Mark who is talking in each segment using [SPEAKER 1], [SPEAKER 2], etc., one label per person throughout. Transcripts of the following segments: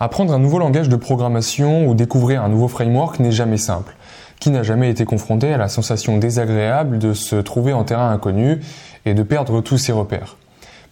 [SPEAKER 1] Apprendre un nouveau langage de programmation ou découvrir un nouveau framework n'est jamais simple. Qui n'a jamais été confronté à la sensation désagréable de se trouver en terrain inconnu et de perdre tous ses repères?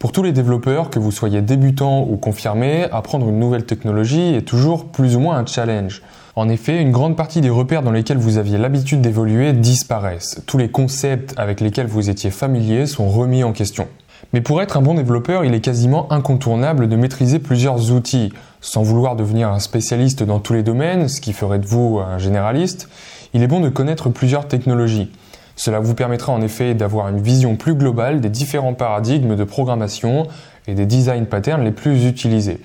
[SPEAKER 1] Pour tous les développeurs, que vous soyez débutants ou confirmés, apprendre une nouvelle technologie est toujours plus ou moins un challenge. En effet, une grande partie des repères dans lesquels vous aviez l'habitude d'évoluer disparaissent. Tous les concepts avec lesquels vous étiez familier sont remis en question. Mais pour être un bon développeur, il est quasiment incontournable de maîtriser plusieurs outils, sans vouloir devenir un spécialiste dans tous les domaines, ce qui ferait de vous un généraliste, il est bon de connaître plusieurs technologies. Cela vous permettra en effet d'avoir une vision plus globale des différents paradigmes de programmation et des design patterns les plus utilisés.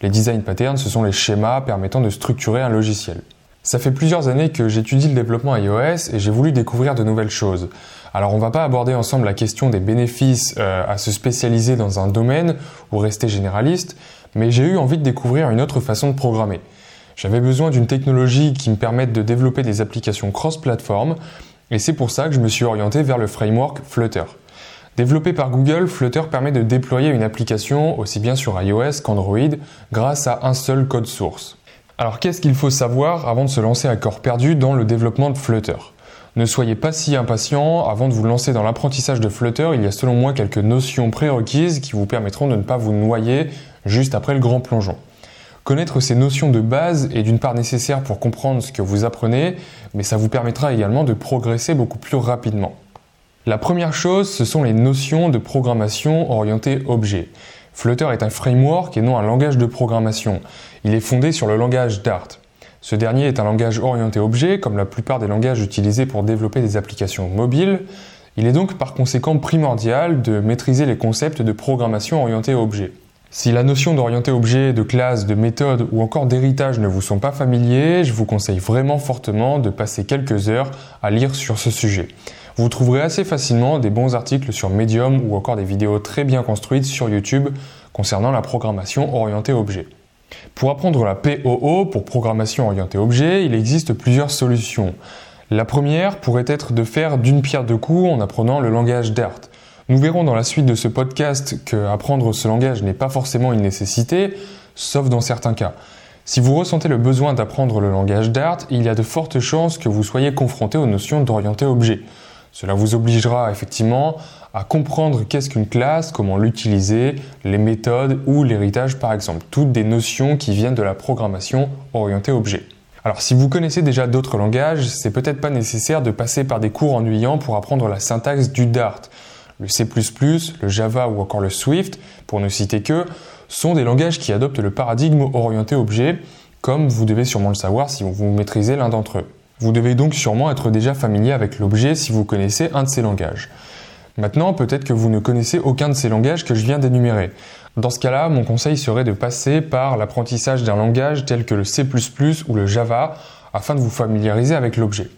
[SPEAKER 1] Les design patterns, ce sont les schémas permettant de structurer un logiciel. Ça fait plusieurs années que j'étudie le développement iOS et j'ai voulu découvrir de nouvelles choses. Alors on va pas aborder ensemble la question des bénéfices euh, à se spécialiser dans un domaine ou rester généraliste, mais j'ai eu envie de découvrir une autre façon de programmer. J'avais besoin d'une technologie qui me permette de développer des applications cross-platform, et c'est pour ça que je me suis orienté vers le framework Flutter. Développé par Google, Flutter permet de déployer une application aussi bien sur iOS qu'Android grâce à un seul code source. Alors qu'est-ce qu'il faut savoir avant de se lancer à corps perdu dans le développement de Flutter? Ne soyez pas si impatient, avant de vous lancer dans l'apprentissage de Flutter, il y a selon moi quelques notions prérequises qui vous permettront de ne pas vous noyer juste après le grand plongeon. Connaître ces notions de base est d'une part nécessaire pour comprendre ce que vous apprenez, mais ça vous permettra également de progresser beaucoup plus rapidement. La première chose, ce sont les notions de programmation orientée objet. Flutter est un framework et non un langage de programmation. Il est fondé sur le langage Dart. Ce dernier est un langage orienté objet, comme la plupart des langages utilisés pour développer des applications mobiles. Il est donc par conséquent primordial de maîtriser les concepts de programmation orientée objet. Si la notion d'orienté objet, de classe, de méthode ou encore d'héritage ne vous sont pas familiers, je vous conseille vraiment fortement de passer quelques heures à lire sur ce sujet. Vous trouverez assez facilement des bons articles sur Medium ou encore des vidéos très bien construites sur YouTube concernant la programmation orientée objet. Pour apprendre la POO, pour programmation orientée objet, il existe plusieurs solutions. La première pourrait être de faire d'une pierre deux coups en apprenant le langage Dart. Nous verrons dans la suite de ce podcast que apprendre ce langage n'est pas forcément une nécessité, sauf dans certains cas. Si vous ressentez le besoin d'apprendre le langage Dart, il y a de fortes chances que vous soyez confronté aux notions d'orienté objet. Cela vous obligera effectivement à comprendre qu'est-ce qu'une classe, comment l'utiliser, les méthodes ou l'héritage par exemple. Toutes des notions qui viennent de la programmation orientée objet. Alors si vous connaissez déjà d'autres langages, c'est peut-être pas nécessaire de passer par des cours ennuyants pour apprendre la syntaxe du Dart. Le C++, le Java ou encore le Swift, pour ne citer que, sont des langages qui adoptent le paradigme orienté objet, comme vous devez sûrement le savoir si vous maîtrisez l'un d'entre eux. Vous devez donc sûrement être déjà familier avec l'objet si vous connaissez un de ces langages. Maintenant, peut-être que vous ne connaissez aucun de ces langages que je viens d'énumérer. Dans ce cas-là, mon conseil serait de passer par l'apprentissage d'un langage tel que le C ⁇ ou le Java afin de vous familiariser avec l'objet.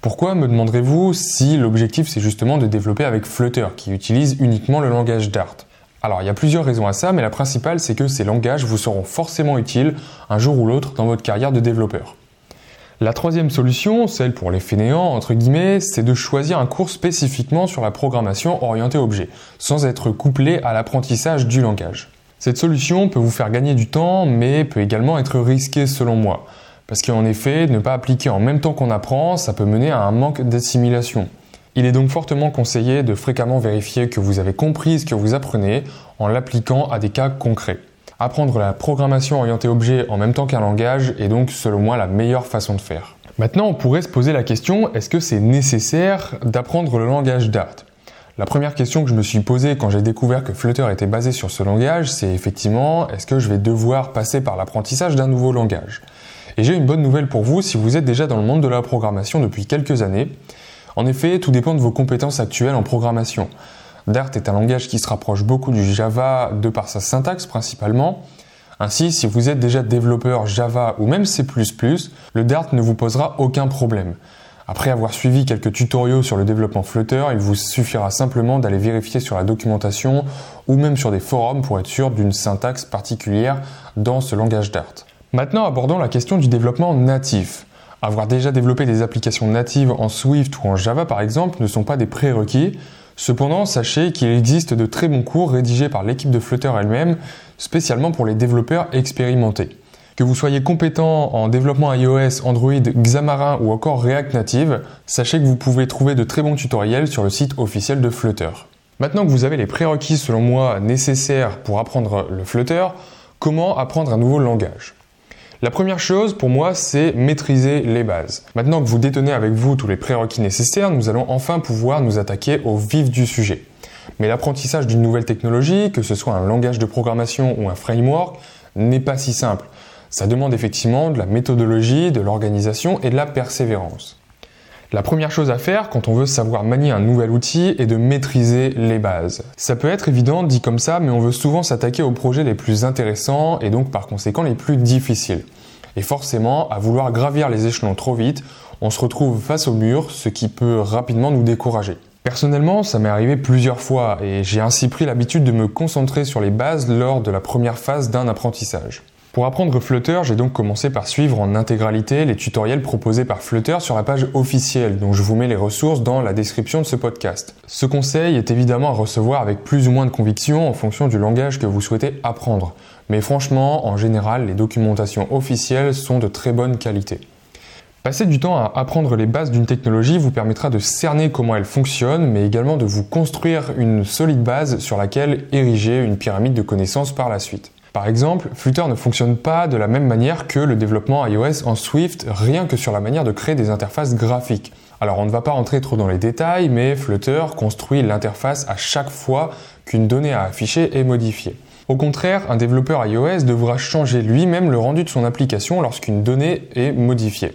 [SPEAKER 1] Pourquoi me demanderez-vous si l'objectif c'est justement de développer avec Flutter qui utilise uniquement le langage Dart? Alors il y a plusieurs raisons à ça, mais la principale c'est que ces langages vous seront forcément utiles un jour ou l'autre dans votre carrière de développeur. La troisième solution, celle pour les fainéants, entre guillemets, c'est de choisir un cours spécifiquement sur la programmation orientée objet, sans être couplé à l'apprentissage du langage. Cette solution peut vous faire gagner du temps, mais peut également être risquée selon moi. Parce qu'en effet, ne pas appliquer en même temps qu'on apprend, ça peut mener à un manque d'assimilation. Il est donc fortement conseillé de fréquemment vérifier que vous avez compris ce que vous apprenez en l'appliquant à des cas concrets. Apprendre la programmation orientée objet en même temps qu'un langage est donc selon moi la meilleure façon de faire. Maintenant, on pourrait se poser la question, est-ce que c'est nécessaire d'apprendre le langage Dart? La première question que je me suis posée quand j'ai découvert que Flutter était basé sur ce langage, c'est effectivement, est-ce que je vais devoir passer par l'apprentissage d'un nouveau langage? Et j'ai une bonne nouvelle pour vous si vous êtes déjà dans le monde de la programmation depuis quelques années. En effet, tout dépend de vos compétences actuelles en programmation. Dart est un langage qui se rapproche beaucoup du Java de par sa syntaxe principalement. Ainsi, si vous êtes déjà développeur Java ou même C++, le Dart ne vous posera aucun problème. Après avoir suivi quelques tutoriaux sur le développement Flutter, il vous suffira simplement d'aller vérifier sur la documentation ou même sur des forums pour être sûr d'une syntaxe particulière dans ce langage Dart. Maintenant, abordons la question du développement natif. Avoir déjà développé des applications natives en Swift ou en Java par exemple ne sont pas des prérequis, Cependant, sachez qu'il existe de très bons cours rédigés par l'équipe de Flutter elle-même, spécialement pour les développeurs expérimentés. Que vous soyez compétent en développement iOS, Android, Xamarin ou encore React Native, sachez que vous pouvez trouver de très bons tutoriels sur le site officiel de Flutter. Maintenant que vous avez les prérequis selon moi nécessaires pour apprendre le Flutter, comment apprendre un nouveau langage? La première chose pour moi, c'est maîtriser les bases. Maintenant que vous détenez avec vous tous les prérequis nécessaires, nous allons enfin pouvoir nous attaquer au vif du sujet. Mais l'apprentissage d'une nouvelle technologie, que ce soit un langage de programmation ou un framework, n'est pas si simple. Ça demande effectivement de la méthodologie, de l'organisation et de la persévérance. La première chose à faire quand on veut savoir manier un nouvel outil est de maîtriser les bases. Ça peut être évident dit comme ça, mais on veut souvent s'attaquer aux projets les plus intéressants et donc par conséquent les plus difficiles. Et forcément, à vouloir gravir les échelons trop vite, on se retrouve face au mur, ce qui peut rapidement nous décourager. Personnellement, ça m'est arrivé plusieurs fois et j'ai ainsi pris l'habitude de me concentrer sur les bases lors de la première phase d'un apprentissage. Pour apprendre Flutter, j'ai donc commencé par suivre en intégralité les tutoriels proposés par Flutter sur la page officielle, dont je vous mets les ressources dans la description de ce podcast. Ce conseil est évidemment à recevoir avec plus ou moins de conviction en fonction du langage que vous souhaitez apprendre. Mais franchement, en général, les documentations officielles sont de très bonne qualité. Passer du temps à apprendre les bases d'une technologie vous permettra de cerner comment elle fonctionne, mais également de vous construire une solide base sur laquelle ériger une pyramide de connaissances par la suite. Par exemple, Flutter ne fonctionne pas de la même manière que le développement iOS en Swift, rien que sur la manière de créer des interfaces graphiques. Alors on ne va pas rentrer trop dans les détails, mais Flutter construit l'interface à chaque fois qu'une donnée à afficher est modifiée. Au contraire, un développeur iOS devra changer lui-même le rendu de son application lorsqu'une donnée est modifiée.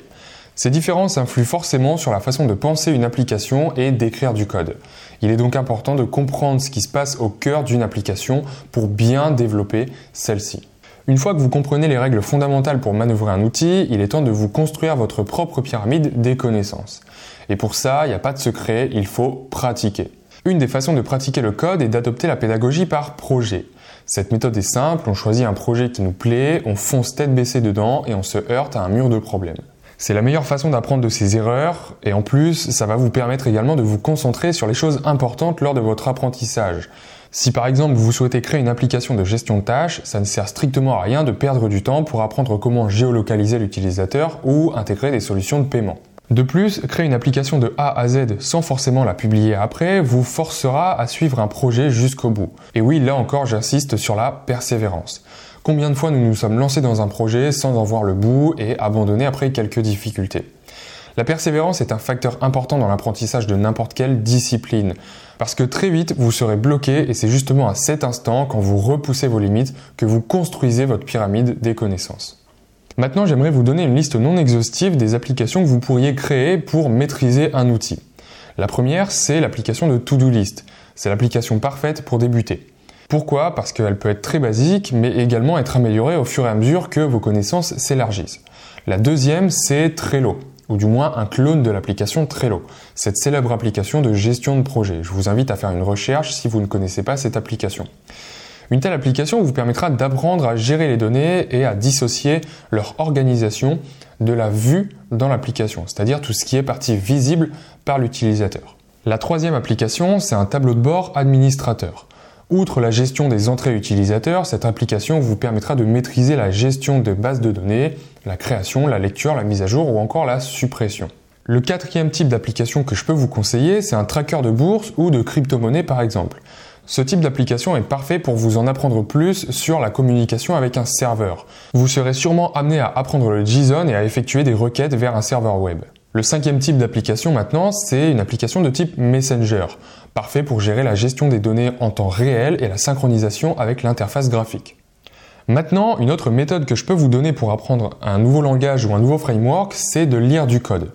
[SPEAKER 1] Ces différences influent forcément sur la façon de penser une application et d'écrire du code. Il est donc important de comprendre ce qui se passe au cœur d'une application pour bien développer celle-ci. Une fois que vous comprenez les règles fondamentales pour manœuvrer un outil, il est temps de vous construire votre propre pyramide des connaissances. Et pour ça, il n'y a pas de secret, il faut pratiquer. Une des façons de pratiquer le code est d'adopter la pédagogie par projet. Cette méthode est simple, on choisit un projet qui nous plaît, on fonce tête baissée dedans et on se heurte à un mur de problèmes. C'est la meilleure façon d'apprendre de ses erreurs et en plus, ça va vous permettre également de vous concentrer sur les choses importantes lors de votre apprentissage. Si par exemple vous souhaitez créer une application de gestion de tâches, ça ne sert strictement à rien de perdre du temps pour apprendre comment géolocaliser l'utilisateur ou intégrer des solutions de paiement. De plus, créer une application de A à Z sans forcément la publier après vous forcera à suivre un projet jusqu'au bout. Et oui, là encore, j'insiste sur la persévérance. Combien de fois nous nous sommes lancés dans un projet sans en voir le bout et abandonner après quelques difficultés La persévérance est un facteur important dans l'apprentissage de n'importe quelle discipline. Parce que très vite, vous serez bloqué et c'est justement à cet instant, quand vous repoussez vos limites, que vous construisez votre pyramide des connaissances. Maintenant, j'aimerais vous donner une liste non exhaustive des applications que vous pourriez créer pour maîtriser un outil. La première, c'est l'application de To-Do List. C'est l'application parfaite pour débuter. Pourquoi? Parce qu'elle peut être très basique, mais également être améliorée au fur et à mesure que vos connaissances s'élargissent. La deuxième, c'est Trello, ou du moins un clone de l'application Trello, cette célèbre application de gestion de projet. Je vous invite à faire une recherche si vous ne connaissez pas cette application. Une telle application vous permettra d'apprendre à gérer les données et à dissocier leur organisation de la vue dans l'application, c'est-à-dire tout ce qui est partie visible par l'utilisateur. La troisième application, c'est un tableau de bord administrateur. Outre la gestion des entrées utilisateurs, cette application vous permettra de maîtriser la gestion de bases de données, la création, la lecture, la mise à jour ou encore la suppression. Le quatrième type d'application que je peux vous conseiller, c'est un tracker de bourse ou de crypto-monnaie par exemple. Ce type d'application est parfait pour vous en apprendre plus sur la communication avec un serveur. Vous serez sûrement amené à apprendre le JSON et à effectuer des requêtes vers un serveur web. Le cinquième type d'application maintenant, c'est une application de type Messenger, parfait pour gérer la gestion des données en temps réel et la synchronisation avec l'interface graphique. Maintenant, une autre méthode que je peux vous donner pour apprendre un nouveau langage ou un nouveau framework, c'est de lire du code.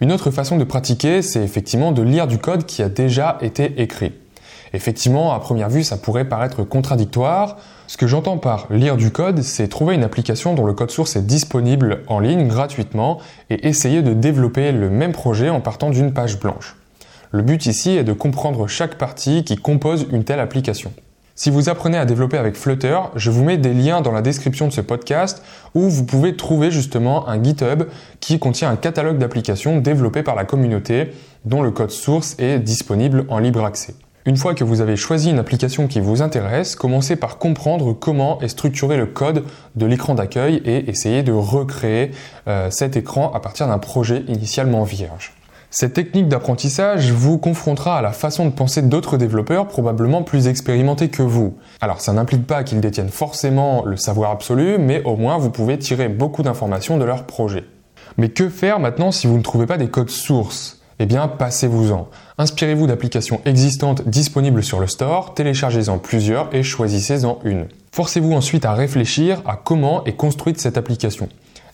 [SPEAKER 1] Une autre façon de pratiquer, c'est effectivement de lire du code qui a déjà été écrit. Effectivement, à première vue, ça pourrait paraître contradictoire. Ce que j'entends par lire du code, c'est trouver une application dont le code source est disponible en ligne gratuitement et essayer de développer le même projet en partant d'une page blanche. Le but ici est de comprendre chaque partie qui compose une telle application. Si vous apprenez à développer avec Flutter, je vous mets des liens dans la description de ce podcast où vous pouvez trouver justement un GitHub qui contient un catalogue d'applications développées par la communauté dont le code source est disponible en libre accès. Une fois que vous avez choisi une application qui vous intéresse, commencez par comprendre comment est structuré le code de l'écran d'accueil et essayez de recréer euh, cet écran à partir d'un projet initialement vierge. Cette technique d'apprentissage vous confrontera à la façon de penser d'autres développeurs probablement plus expérimentés que vous. Alors ça n'implique pas qu'ils détiennent forcément le savoir absolu, mais au moins vous pouvez tirer beaucoup d'informations de leur projet. Mais que faire maintenant si vous ne trouvez pas des codes sources? Eh bien, passez-vous-en. Inspirez-vous d'applications existantes disponibles sur le store, téléchargez-en plusieurs et choisissez-en une. Forcez-vous ensuite à réfléchir à comment est construite cette application.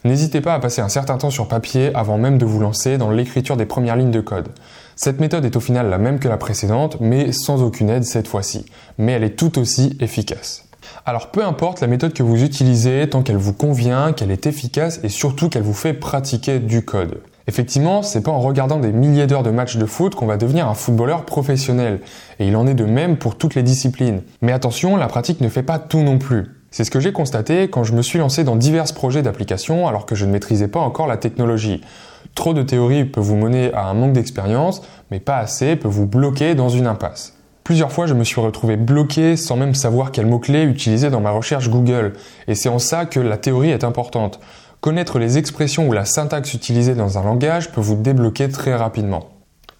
[SPEAKER 1] N'hésitez pas à passer un certain temps sur papier avant même de vous lancer dans l'écriture des premières lignes de code. Cette méthode est au final la même que la précédente, mais sans aucune aide cette fois-ci. Mais elle est tout aussi efficace. Alors peu importe la méthode que vous utilisez, tant qu'elle vous convient, qu'elle est efficace et surtout qu'elle vous fait pratiquer du code. Effectivement, c'est pas en regardant des milliers d'heures de matchs de foot qu'on va devenir un footballeur professionnel. Et il en est de même pour toutes les disciplines. Mais attention, la pratique ne fait pas tout non plus. C'est ce que j'ai constaté quand je me suis lancé dans divers projets d'application alors que je ne maîtrisais pas encore la technologie. Trop de théorie peut vous mener à un manque d'expérience, mais pas assez peut vous bloquer dans une impasse. Plusieurs fois, je me suis retrouvé bloqué sans même savoir quel mot-clé utiliser dans ma recherche Google. Et c'est en ça que la théorie est importante. Connaître les expressions ou la syntaxe utilisée dans un langage peut vous débloquer très rapidement.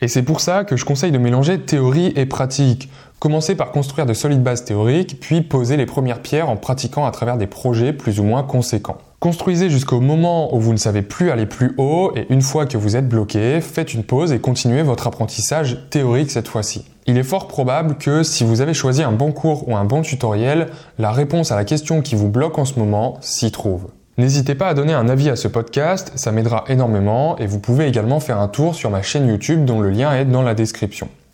[SPEAKER 1] Et c'est pour ça que je conseille de mélanger théorie et pratique. Commencez par construire de solides bases théoriques, puis poser les premières pierres en pratiquant à travers des projets plus ou moins conséquents. Construisez jusqu'au moment où vous ne savez plus aller plus haut et une fois que vous êtes bloqué, faites une pause et continuez votre apprentissage théorique cette fois-ci. Il est fort probable que si vous avez choisi un bon cours ou un bon tutoriel, la réponse à la question qui vous bloque en ce moment s'y trouve. N'hésitez pas à donner un avis à ce podcast, ça m'aidera énormément et vous pouvez également faire un tour sur ma chaîne YouTube dont le lien est dans la description.